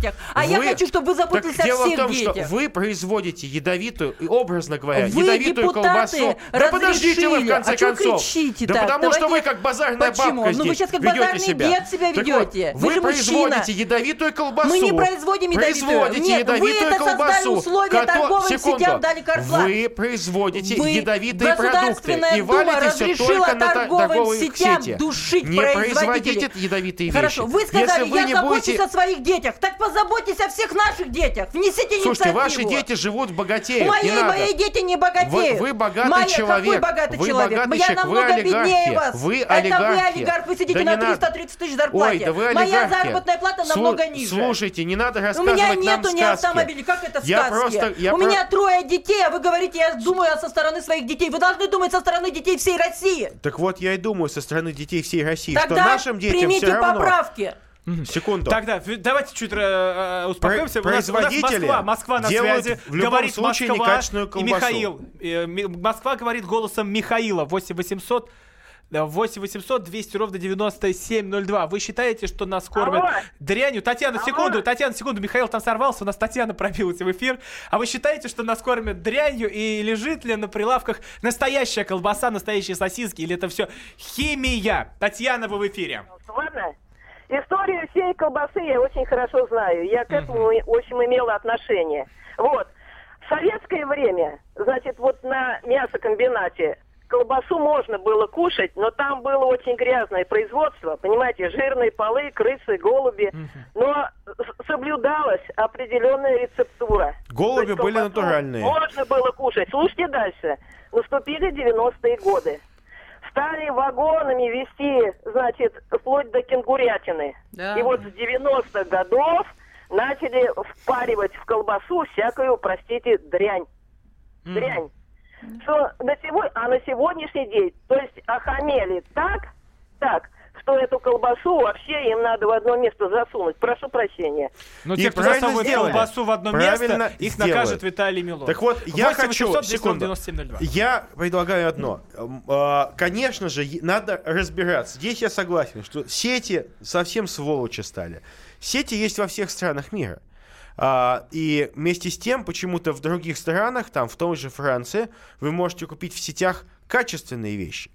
А я вы- хочу, чтобы вы заботились Так о дело в том, что вы производите ядовитую, образно говоря, Вы, ядовитую колбасу. Да подождите вы в конце А концов. кричите да так? потому что Давайте- вы как базарная Почему? бабка Ну, вы здесь сейчас как базарный себя. дед себя ведете. вот, Вы вы же мужчина. производите ядовитую колбасу. Мы не производим ядовитую. Производите Нет, вы ядовитую это создали колбасу. условия кото- торговым Секунду. сетям, дали карт-бланш. Вы производите Вы- ядовитые продукты и валите все только на торговые сети. душить Не производите ядовитые вещи. Хорошо, вы сказали, вы я забочусь о своих детях. Так позаботьтесь о всех наших детях. Внесите Слушайте, инициативу. ваши дети живут в богатеют, Мои, не надо. мои дети не богатеют. Вы- вы богатый Моя- человек. Какой богатый Вы человек? богатый Я человек, вы намного олигархи. беднее вас. Вы Это вы олигархи. олигарх, вы сидите Да на не надо. 330 тысяч зарплате. Ой, да вы Моя олигархи. заработная плата Слу- намного ниже. Слушайте, не надо У рассказывать меня нам нету ни сказки. автомобиля, как это в Я просто- я У про- меня трое детей, а вы говорите, я думаю со стороны своих детей. Вы должны думать со стороны детей всей России. Так вот, я и думаю со стороны детей всей России, что Тогда нашим детям примите все равно... поправки. Секунду. Тогда давайте чуть э, э, успокоимся. Про- У нас, у нас производители Москва, Москва на связи. в любом говорит случае Москва некачественную и колбасу. Михаил. Э, Москва говорит голосом Михаила. 8 800 Да, 8 800 200 ровно 9702. Вы считаете, что нас кормят Алло. дрянью? Татьяна, Алло. секунду, Татьяна, секунду. Михаил там сорвался, у нас Татьяна пробилась в эфир. А вы считаете, что нас кормят дрянью? И лежит ли на прилавках настоящая колбаса, настоящие сосиски? Или это все химия? Татьяна, вы в эфире. Ладно. Историю всей колбасы я очень хорошо знаю. Я к этому, в общем, имела отношение. Вот. В советское время, значит, вот на мясокомбинате колбасу можно было кушать, но там было очень грязное производство, понимаете, жирные полы, крысы, голуби. Но соблюдалась определенная рецептура. Голуби То есть были натуральные. Можно было кушать. Слушайте дальше. Наступили 90-е годы. Стали вагонами вести, значит, вплоть до кенгурятины. Да. И вот с 90-х годов начали впаривать в колбасу всякую, простите, дрянь. Дрянь. Что на сего- а на сегодняшний день, то есть охамели так, так, что эту колбасу вообще им надо в одно место засунуть. Прошу прощения. Ну, И те, кто правильно засовывает сделали. колбасу в одно Правильно место, их сделали. накажет Виталий Милонов. Так вот, я 8 хочу, 800 200 секунду. 9702. Я предлагаю одно. М, а, Конечно же, надо разбираться. Здесь я согласен, что сети совсем сволочи стали. Сети есть во всех странах мира. А, и вместе с тем, почему-то в других странах, там в той же Франции, вы можете купить в сетях качественные вещи.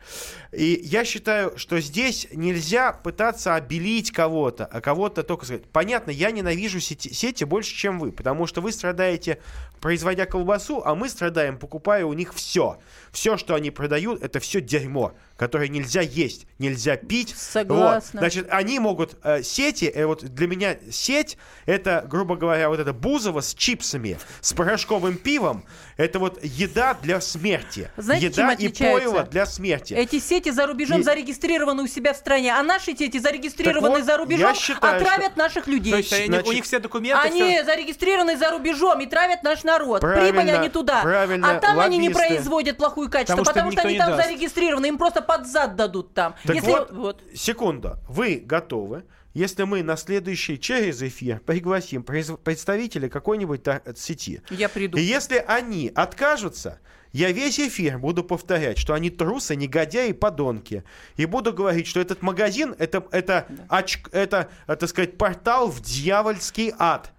И я считаю, что здесь нельзя пытаться обелить кого-то, а кого-то только сказать. Понятно, я ненавижу сети, сети больше, чем вы, потому что вы страдаете, производя колбасу, а мы страдаем, покупая у них все. Все, что они продают, это все дерьмо, которое нельзя есть, нельзя пить. Согласна. Вот. Значит, они могут э, сети, э, вот для меня сеть, это, грубо говоря, вот это Бузово с чипсами, с порошковым пивом, это вот еда для смерти. Знаете, еда чем и пойло для смерти. Эти сети за рубежом И- зарегистрированы у себя в стране, а наши сети зарегистрированы Так вот, за рубежом, я считаю, отравят что- наших людей. То есть они- Значит, у них все документы, Они всё- зарегистрированы за рубежом и травят наш народ. Правильно, Прибыль они туда. правильно, а там они не лоббисты. производят плохую качество, Потому что потому что, никто они там даст. зарегистрированы. Им просто под зад дадут там. Так Если вот, секунду, вы готовы, если мы на следующий через эфир пригласим представителя какой-нибудь та- сети, Я приду. и если они откажутся, я весь эфир буду повторять, что они трусы, негодяи, подонки. И буду говорить, что этот магазин, это, это, оч- это, э, так сказать, портал в дьявольский ад.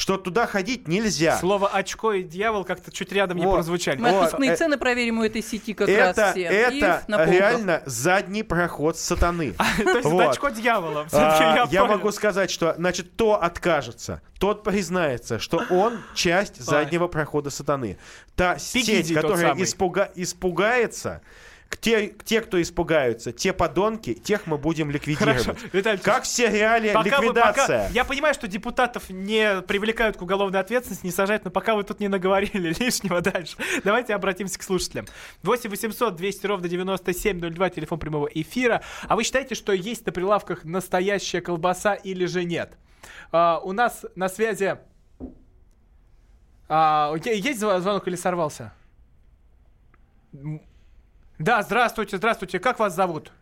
Что туда ходить нельзя. Слово очко и дьявол как-то чуть рядом не Вот. прозвучали. Мы Вот, отпускные э, цены проверим у этой сети как это раз все. это реально задний проход сатаны. То есть это очко дьявола. А, я могу сказать, что, значит, кто откажется, тот признается, что он часть заднего прохода сатаны. Та сеть, которая испугается, те, те, кто испугаются, те подонки, тех мы будем ликвидировать. Хорошо, Виталий Как в сериале Пока вы- «Ликвидация». пока- я понимаю, что депутатов не привлекают к уголовной ответственности, не сажают, но пока вы тут не наговорили лишнего дальше. Давайте обратимся к слушателям. 8 800 200 ровно 9702, телефон прямого эфира. А вы считаете, что есть на прилавках настоящая колбаса или же нет? А, у нас на связи... А, есть зв- звонок или сорвался? Да, здравствуйте, здравствуйте. Как вас зовут?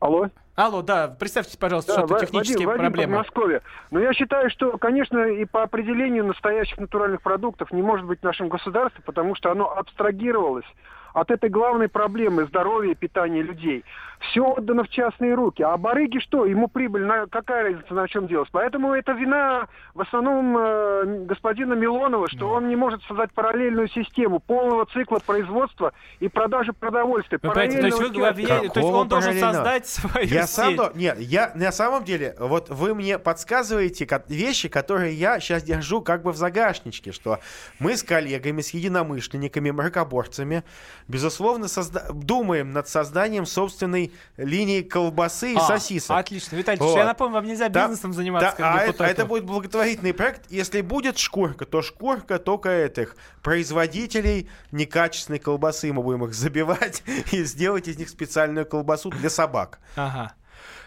Алло. Алло, да, представьте, пожалуйста, Да, что-то технические Вадим, Вадим, проблемы. Подмосковье. Но я считаю, что, конечно, и по определению настоящих натуральных продуктов не может быть в нашем государстве, потому что оно абстрагировалось от этой главной проблемы здоровья и питания людей. Все отдано в частные руки. А барыги что? Ему прибыль, на, какая разница, на чем делать? Поэтому это вина в основном э, господина Милонова, что он не может создать параллельную систему полного цикла производства и продажи продовольствия. Вы понимаете, то есть вы частного. то есть он должен создать свою Я сам, сеть. до- нет, я на самом деле, вот вы мне подсказываете вещи, которые я сейчас держу как бы в загашничке, что мы с коллегами, с единомышленниками, мракоборцами, безусловно, созда- думаем над созданием собственной линии колбасы и А, сосисок. Отлично. Виталий, Вот. я напомню, вам нельзя Да- бизнесом заниматься да, а, это, это будет благотворительный проект. Если будет шкурка, то шкурка только этих производителей некачественной колбасы. Мы будем их забивать и сделать из них специальную колбасу для собак. Ага.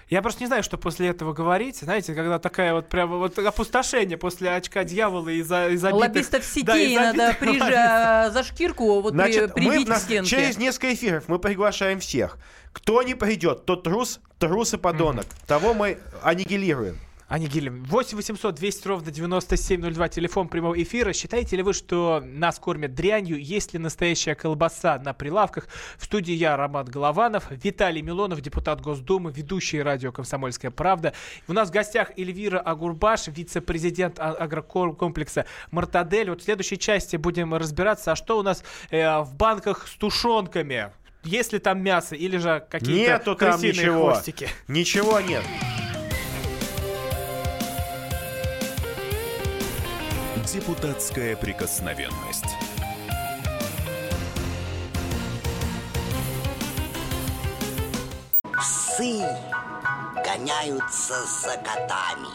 Я просто не знаю, что после этого говорить. Знаете, когда такая вот прямо вот опустошение после очка дьявола и за из забитых... Лоббистов сетей Да, из надо забитых приж- лоббистов. э, за шкирку вот при- Значит, мы прибить на- к стенке. через несколько эфиров мы приглашаем всех. Кто не придет, тот трус, трус и подонок. Того мы аннигилируем. Анигилем. 8 800 200 ровно 9702, телефон прямого эфира. Считаете ли вы, что нас кормят дрянью? Есть ли настоящая колбаса на прилавках? В студии я, Роман Голованов, Виталий Милонов, депутат Госдумы, ведущий радио «Комсомольская правда». У нас в гостях Эльвира Агурбаш, вице-президент а- агрокомплекса «Мартадель». Вот в следующей части будем разбираться, а что у нас э, в банках с тушенками? Есть ли там мясо или же какие-то Нету там крысиные ничего. хвостики? Ничего нет. Депутатская прикосновенность. Псы гоняются за котами.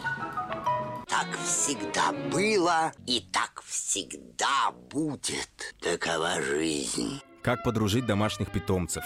Так всегда было и так всегда будет. Такова жизнь. Как подружить домашних питомцев,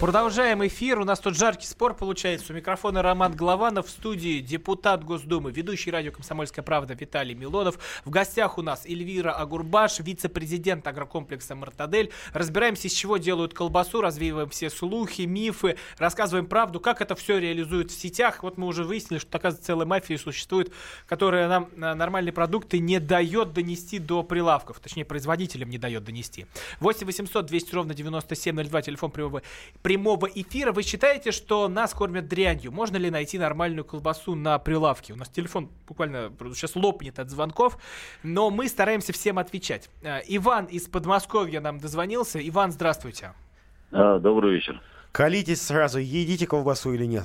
Продолжаем эфир. У нас тут жаркий спор получается. У микрофона Роман Голованов, в студии депутат Госдумы, ведущий радио «Комсомольская правда» Виталий Милонов. В гостях у нас Эльвира Агурбаш, вице-президент агрокомплекса «Мартадель». Разбираемся, из чего делают колбасу, развеиваем все слухи, мифы, рассказываем правду, как это все реализуют в сетях. Вот мы уже выяснили, что, оказывается, целая мафия существует, которая нам э, нормальные продукты не дает донести до прилавков. Точнее, производителям не дает донести. 8 800 200 ровно 9702, телефон прямого прямого эфира. Вы считаете, что нас кормят дрянью? Можно ли найти нормальную колбасу на прилавке? У нас телефон буквально сейчас лопнет от звонков, но мы стараемся всем отвечать. Э, Иван из Подмосковья нам дозвонился. Иван, здравствуйте. А, добрый вечер. Колитесь сразу, едите колбасу или нет?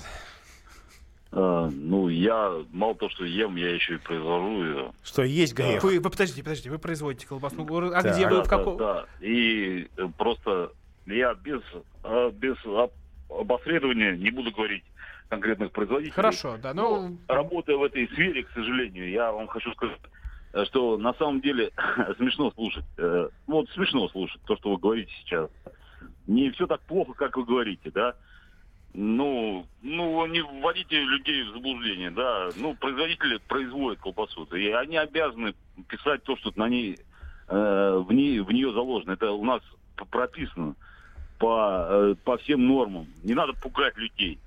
А, ну, я мало то, что ем, я еще и произвожу ее. Что, есть грех? Вы, вы подождите, подождите, вы производите колбасу. А Да. где вы, в каком? да, да. И просто я без, а, без об- обосредования не буду говорить конкретных производителей. Хорошо, да, ну... Работая в этой сфере, к сожалению, я вам хочу сказать, что на самом деле смешно слушать. Э, Вот смешно слушать то, что вы говорите сейчас. Не все так плохо, как вы говорите, да. Ну, ну, не вводите людей в заблуждение, да. Ну, производители производят колбасу, и они обязаны писать то, что на ней, э, в, ней в нее заложено. Это у нас прописано э, по всем нормам. Не надо пугать людей.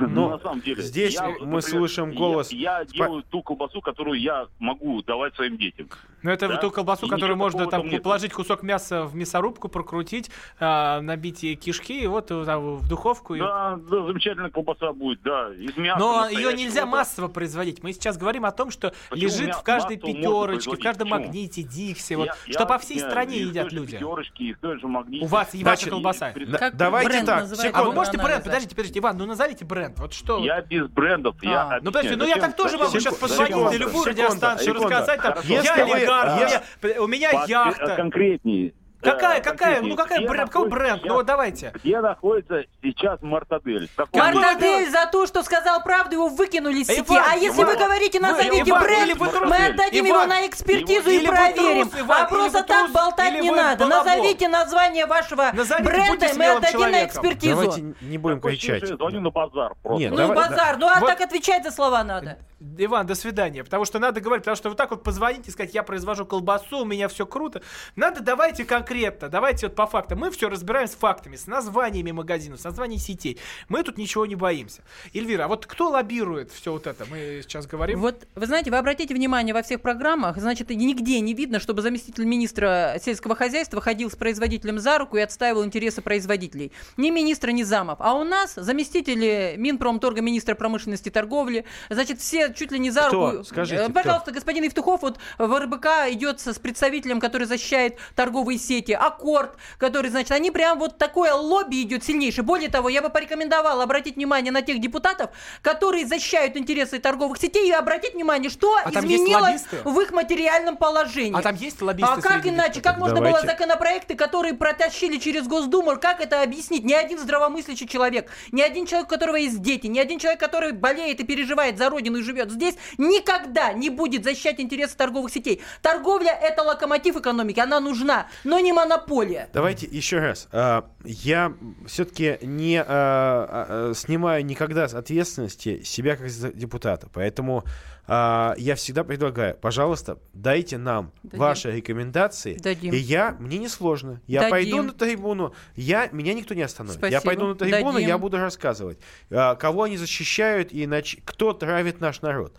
Но Ну, на самом деле. здесь я, мы слышим я- голос Я, спа- делаю ту колбасу, которую я могу давать своим детям. Ну, это Да? ту колбасу, И которую можно там там нет. положить кусок мяса в мясорубку, прокрутить, а, набить ей кишки, и вот э, там в духовку. и- Да, да, замечательная колбаса будет, да, из мяса. Но ее нельзя да. массово производить. Мы сейчас говорим о том, что Почему лежит в каждой пятерочке, в каждом Почему? магните, диксе, вот, Я- что я по всей объясняю, стране едят люди. пятерочке, и в той же магните. У вас и ваша колбаса. Да- давайте так, А вы можете бренд? Подождите, подождите, Иван, ну назовите бренд. Вот что. Я без брендов. Я А, ну подожди, объясняю. ну я так тоже могу сейчас позвонить на любую радиостанцию, рассказать там, я Если вы- олигарх, у я- меня- у меня яхта. Конкретнее. Какая, Да, какая, ну какая Где бренд, какой бренд? Ну вот давайте. Где находится сейчас Мартадель? Какой Мартадель за то, что сказал правду, его выкинули из сети. Иван, а если Иван, вы говорите, назовите Иван, бренд, трус, мы отдадим Иван, его на экспертизу или и проверим. трус, Иван, а или просто вы так трус, болтать или не надо. балабол. Назовите название вашего Назовите, бренда, мы отдадим на человеком. экспертизу. Давайте не будем ощущение, кричать. звоню на базар просто. Нет, Ну, давай- базар, ну а Вот- так отвечать за слова надо. Иван, до свидания. Потому что надо говорить, потому что вы так вот позвоните и сказать, я произвожу колбасу, у меня все круто. Надо давайте конкретно, давайте вот по фактам. Мы все разбираем с фактами, с названиями магазинов, с названиями сетей. Мы тут ничего не боимся. Эльвира, а вот кто лоббирует все вот это? Мы сейчас говорим. Вот, вы знаете, вы обратите внимание во всех программах, значит, нигде не видно, чтобы заместитель министра сельского хозяйства ходил с производителем за руку и отстаивал интересы производителей. Ни министра, ни замов. А у нас заместители Минпромторга, министра промышленности и торговли, значит, все чуть ли не за Кто? руку. Скажите, Э, кто? Пожалуйста, господин Евтухов вот в РБК идет с представителем, который защищает торговые сети. Сети, Аккорд, который, значит, они прям вот такое лобби идет сильнейшее. Более того, я бы порекомендовала обратить внимание на тех депутатов, которые защищают интересы торговых сетей и обратить внимание, что А изменилось в их материальном положении. А там есть лоббисты А как иначе? Как можно Давайте. было законопроекты, которые протащили через Госдуму, как это объяснить? Ни один здравомыслящий человек, ни один человек, у которого есть дети, ни один человек, который болеет и переживает за родину и живет здесь, никогда не будет защищать интересы торговых сетей. Торговля – это локомотив экономики, она нужна, но не монополия. Давайте еще раз. А, Я все-таки не а, а, а, снимаю никогда с ответственности себя как депутата. Поэтому а, я всегда предлагаю, пожалуйста, дайте нам Дадим. ваши рекомендации. Дадим. И я, мне не сложно. Я Дадим. пойду на трибуну, я, меня никто не остановит. Я Спасибо. пойду на трибуну, Дадим. я буду рассказывать, а, кого они защищают и нач- кто травит наш народ.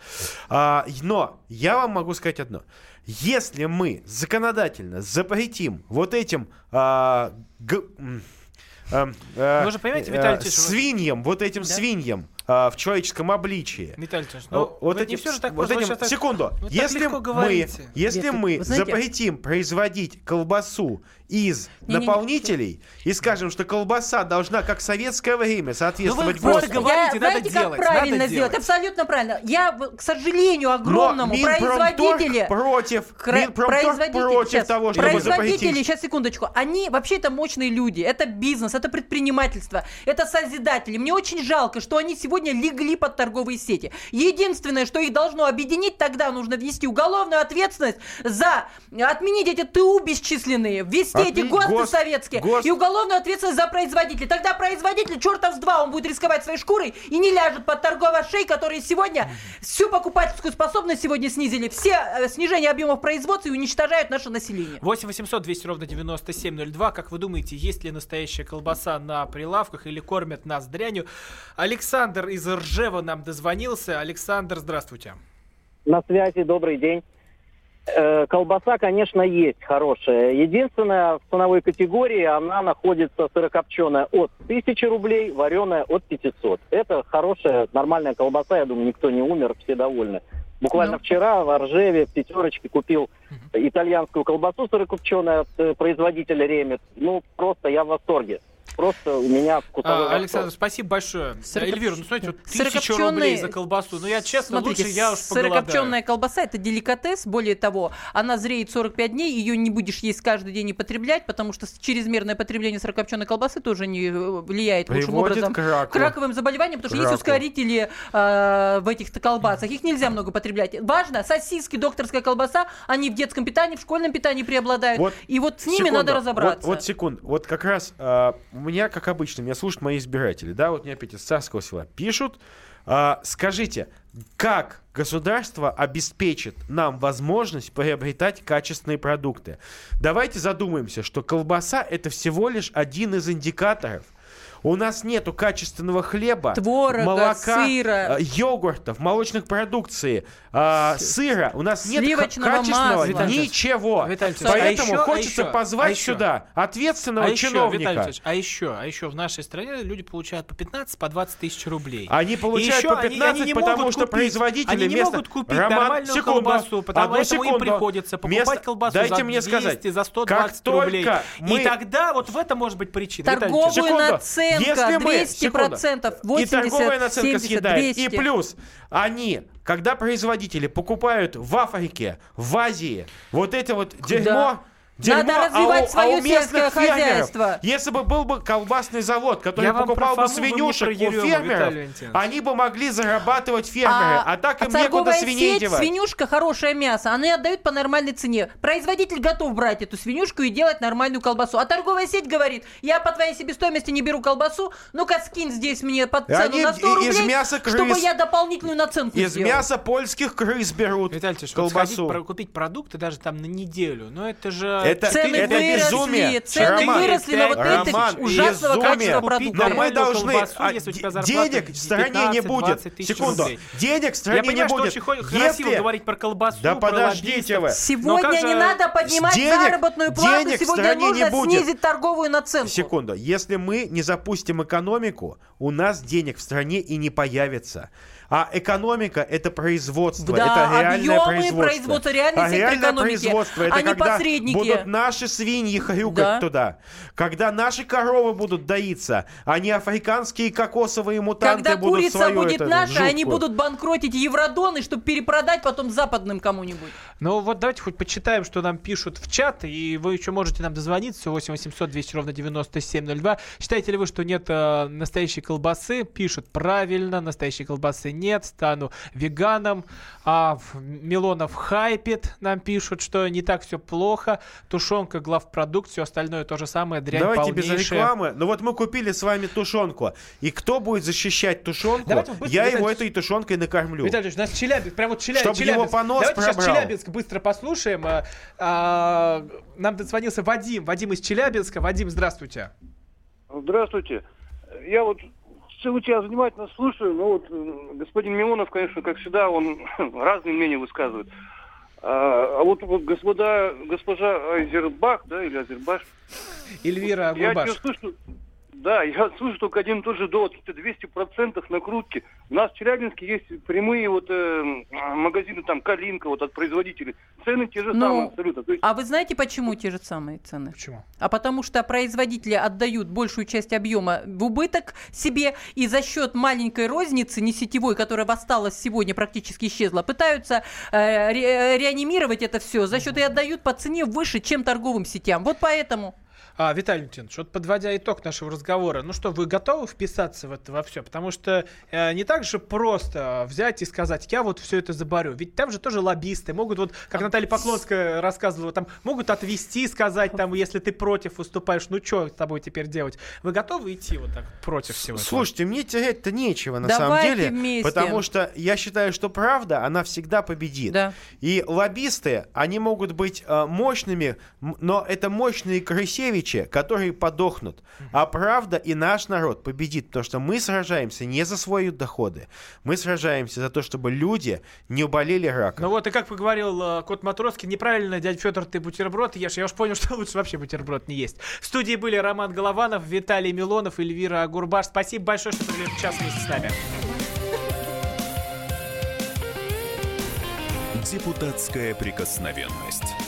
А, но я вам могу сказать одно. Если мы законодательно запретим вот этим а, г- м, а, а, Вы же понимаете, Виталий Ильич, вы- свиньям, вот этим свиньям а, в человеческом обличии. Виталий ну, вот вы этим, не все же так вот вы этим- так- секунду. вы если мы, говорите. если Нет, мы вы знаете- запретим производить колбасу из Не-не-не. наполнителей и скажем, что колбаса должна, как в советское время, соответствовать Ну просто ГОСТу. говорите, Я, надо знаете, как делать, правильно надо сделать? делать. Абсолютно правильно. Я, к сожалению, Но огромному Минпромторг производители... против, Кра- производители, против щас, того, чтобы производители, запретить. сейчас секундочку, они вообще это мощные люди, это бизнес, это предпринимательство, это созидатели. Мне очень жалко, что они сегодня легли под торговые сети. Единственное, что их должно объединить, тогда нужно ввести уголовную ответственность за отменить эти ТУ бесчисленные, ввести эти Отменить ГОСТы ГОСТ, советские ГОСТ. и уголовную ответственность за производителей. Тогда производитель, чертов с два, он будет рисковать своей шкурой и не ляжет под торговой шеи, которые сегодня всю покупательскую способность сегодня снизили, все э, снижение объемов производства и уничтожают наше население. 8 800 200 ровно 9702. Как вы думаете, есть ли настоящая колбаса на прилавках или кормят нас дрянью? Александр из Ржева нам дозвонился. Александр, здравствуйте. На связи, добрый день. Э, Колбаса, конечно, есть хорошая. Единственное, в ценовой категории она находится сырокопченая от 1000 рублей, вареная от 500. Это хорошая, нормальная колбаса, я думаю, никто не умер, все довольны. Буквально Ну. вчера в Оржеве в пятерочке купил итальянскую колбасу сырокопченую от э, производителя Ремет. Ну, просто я в восторге. Просто у меня вкусовой А. Александр, спасибо большое. Сырокоп- Эльвира, ну смотрите, вот тысяча рублей за колбасу. Ну я честно, Смотрите, лучше я уж сырокопченая колбаса это деликатес. Более того, она зреет 45 дней, ее не будешь есть каждый день и потреблять, потому что чрезмерное потребление сырокопченой колбасы тоже не э, влияет лучшим Приводит образом к раку. раковым заболеваниям, потому что К есть раку. ускорители э, в этих колбасах. Их нельзя много потреблять. Важно, сосиски, докторская колбаса, они в детском питании, в школьном питании преобладают. Вот и вот с ними Секунду. надо разобраться. Вот, вот секунду. Вот как раз у меня, как обычно, меня слушают мои избиратели, да, вот мне опять из царского села пишут. а, скажите, как государство обеспечит нам возможность приобретать качественные продукты? Давайте задумаемся, что колбаса это всего лишь один из индикаторов. У нас нету качественного хлеба, Творога, молока, сыра. э, йогуртов, молочных продукции, а, сыра. У нас нет качественного масла. Ничего. Виталий Ильич, а Поэтому еще- а хочется еще- позвать а еще- сюда ответственного А еще, чиновника. Виталий Ильич, а еще, а еще в нашей стране люди получают по 15, по 20 тысяч рублей. Они получают еще по они- 15, они не потому что купить- производители они не вместо- могут купить Роман, нормальную секунду, колбасу, потому одну поэтому им секунду. приходится покупать Вместо- колбасу дайте за мне 200, сказать, за 120 как рублей. мы- И тогда вот в этом может быть причина. Виталий Ильич. Торговую Секунду. Наценка Если мы- 200%, секунду. 80, и торговая наценка 70, съедает. 200. И плюс они, когда производители покупают в Африке, в Азии, вот это вот дерьмо. Дерьмо, Надо развивать а у, свое а у сельское фермеров, хозяйство. Если бы был бы колбасный завод, который Я покупал бы свинюшек у фермеров, они бы могли зарабатывать фермеры. А, так им некуда торговая свиней сеть, девать. свинюшка, хорошее мясо, они отдают по нормальной цене. Производитель готов брать эту свинюшку и делать нормальную колбасу. А торговая сеть говорит, я по твоей себестоимости не беру колбасу, ну-ка скинь здесь мне под цену они на 100 и- из рублей, мяса крыс. чтобы я дополнительную наценку Из сделал. мяса польских крыс берут Виталий вот колбасу. про- купить продукты даже там на неделю, ну это же... Это- Цены это выросли, безумие. цены Роман, выросли на вот Роман, этих ужасного безумие. качества продуктов. Но мы должны... колбасу, а, если у тебя де- зарплата денег в стране не 15-20 будет. Секунду. рублей. Денег в стране Я понимаю, не что будет. очень красиво Если- говорить про колбасу, Да про подождите вы. Сегодня не же- надо поднимать денег- заработную плату, денег в сегодня стране не нужно будет. снизить торговую наценку. Секунду. Если мы не запустим экономику, у нас денег в стране и не появится. А экономика это производство, Да, это реальное объемы производство. производства, реальный а сектор реальное экономики, производство это а не когда посредники. будут наши свиньи хрюкать Да. туда, когда наши коровы будут доиться, а не африканские кокосовые мутанты Когда будут курица свою будет эту наша, они жуткую. будут банкротить евродоны, чтобы перепродать потом западным кому-нибудь. Ну вот давайте хоть почитаем, что нам пишут в чат, и вы еще можете нам дозвониться, 8 800 200 ровно 9702. Считаете ли вы, что нет э, настоящей колбасы? Пишут, правильно, настоящей колбасы нет, стану веганом. А Милонов хайпит, нам пишут, что не так все плохо, тушенка, главпродукт, все остальное то же самое, дрянь Давайте без полнейшая. рекламы. Ну вот мы купили с вами тушенку. И кто будет защищать тушенку, Давайте быстро, я его этой тушенкой накормлю. Виталий Ильич, у нас Челябинск, прям вот Челя... Чтоб его Челябинск. понос Давайте сейчас пробрал. Челябинск быстро послушаем. А, а, нам дозвонился Вадим. Вадим из Челябинска. Вадим, здравствуйте. Здравствуйте. Я вот целый час внимательно слушаю, но вот господин Милонов, конечно, как всегда, он разные мнения высказывает. А, а вот, вот господа, госпожа Айзербах, да, или Азербаш, Эльвира я Агурбаш. чё слышу, да, я слышу только один и тот же довод, что 200% накрутки. У нас в Челябинске есть прямые вот э, магазины, там, Калинка, вот от производителей. Цены те же Ну, самые абсолютно. То есть А вы знаете, почему те же самые цены? Почему? А потому что производители отдают большую часть объема в убыток себе, и за счет маленькой розницы, не сетевой, которая осталась сегодня, практически исчезла, пытаются э, ре- реанимировать это все за счет и отдают по цене выше, чем торговым сетям. Вот поэтому. А, Виталий Леонтьевич, вот подводя итог нашего разговора, ну что, вы готовы вписаться в это во все? Потому что э, не так же просто взять и сказать, я вот все это заборю. Ведь там же тоже лоббисты могут, вот как Наталья Поклонская рассказывала, там могут отвести, сказать, там, если ты против выступаешь, ну что с тобой теперь делать? Вы готовы идти вот так против всего этого? Слушайте, мне терять-то нечего на Давайте самом деле, вместе. потому что я считаю, что правда, она всегда победит. И лоббисты, они могут быть э, мощными, но это мощные крысевичи, которые подохнут. А правда и наш народ победит, потому что мы сражаемся не за свои доходы, мы сражаемся за то, чтобы люди не уболели раком. Ну вот, и как поговорил э, Кот Матроский, неправильно, дядя Федор, ты бутерброд ешь. Я уж понял, что лучше вообще бутерброд не есть. В студии были Роман Голованов, Виталий Милонов, Эльвира Агурбаш. Спасибо большое, что провели час вместе с нами. Депутатская прикосновенность.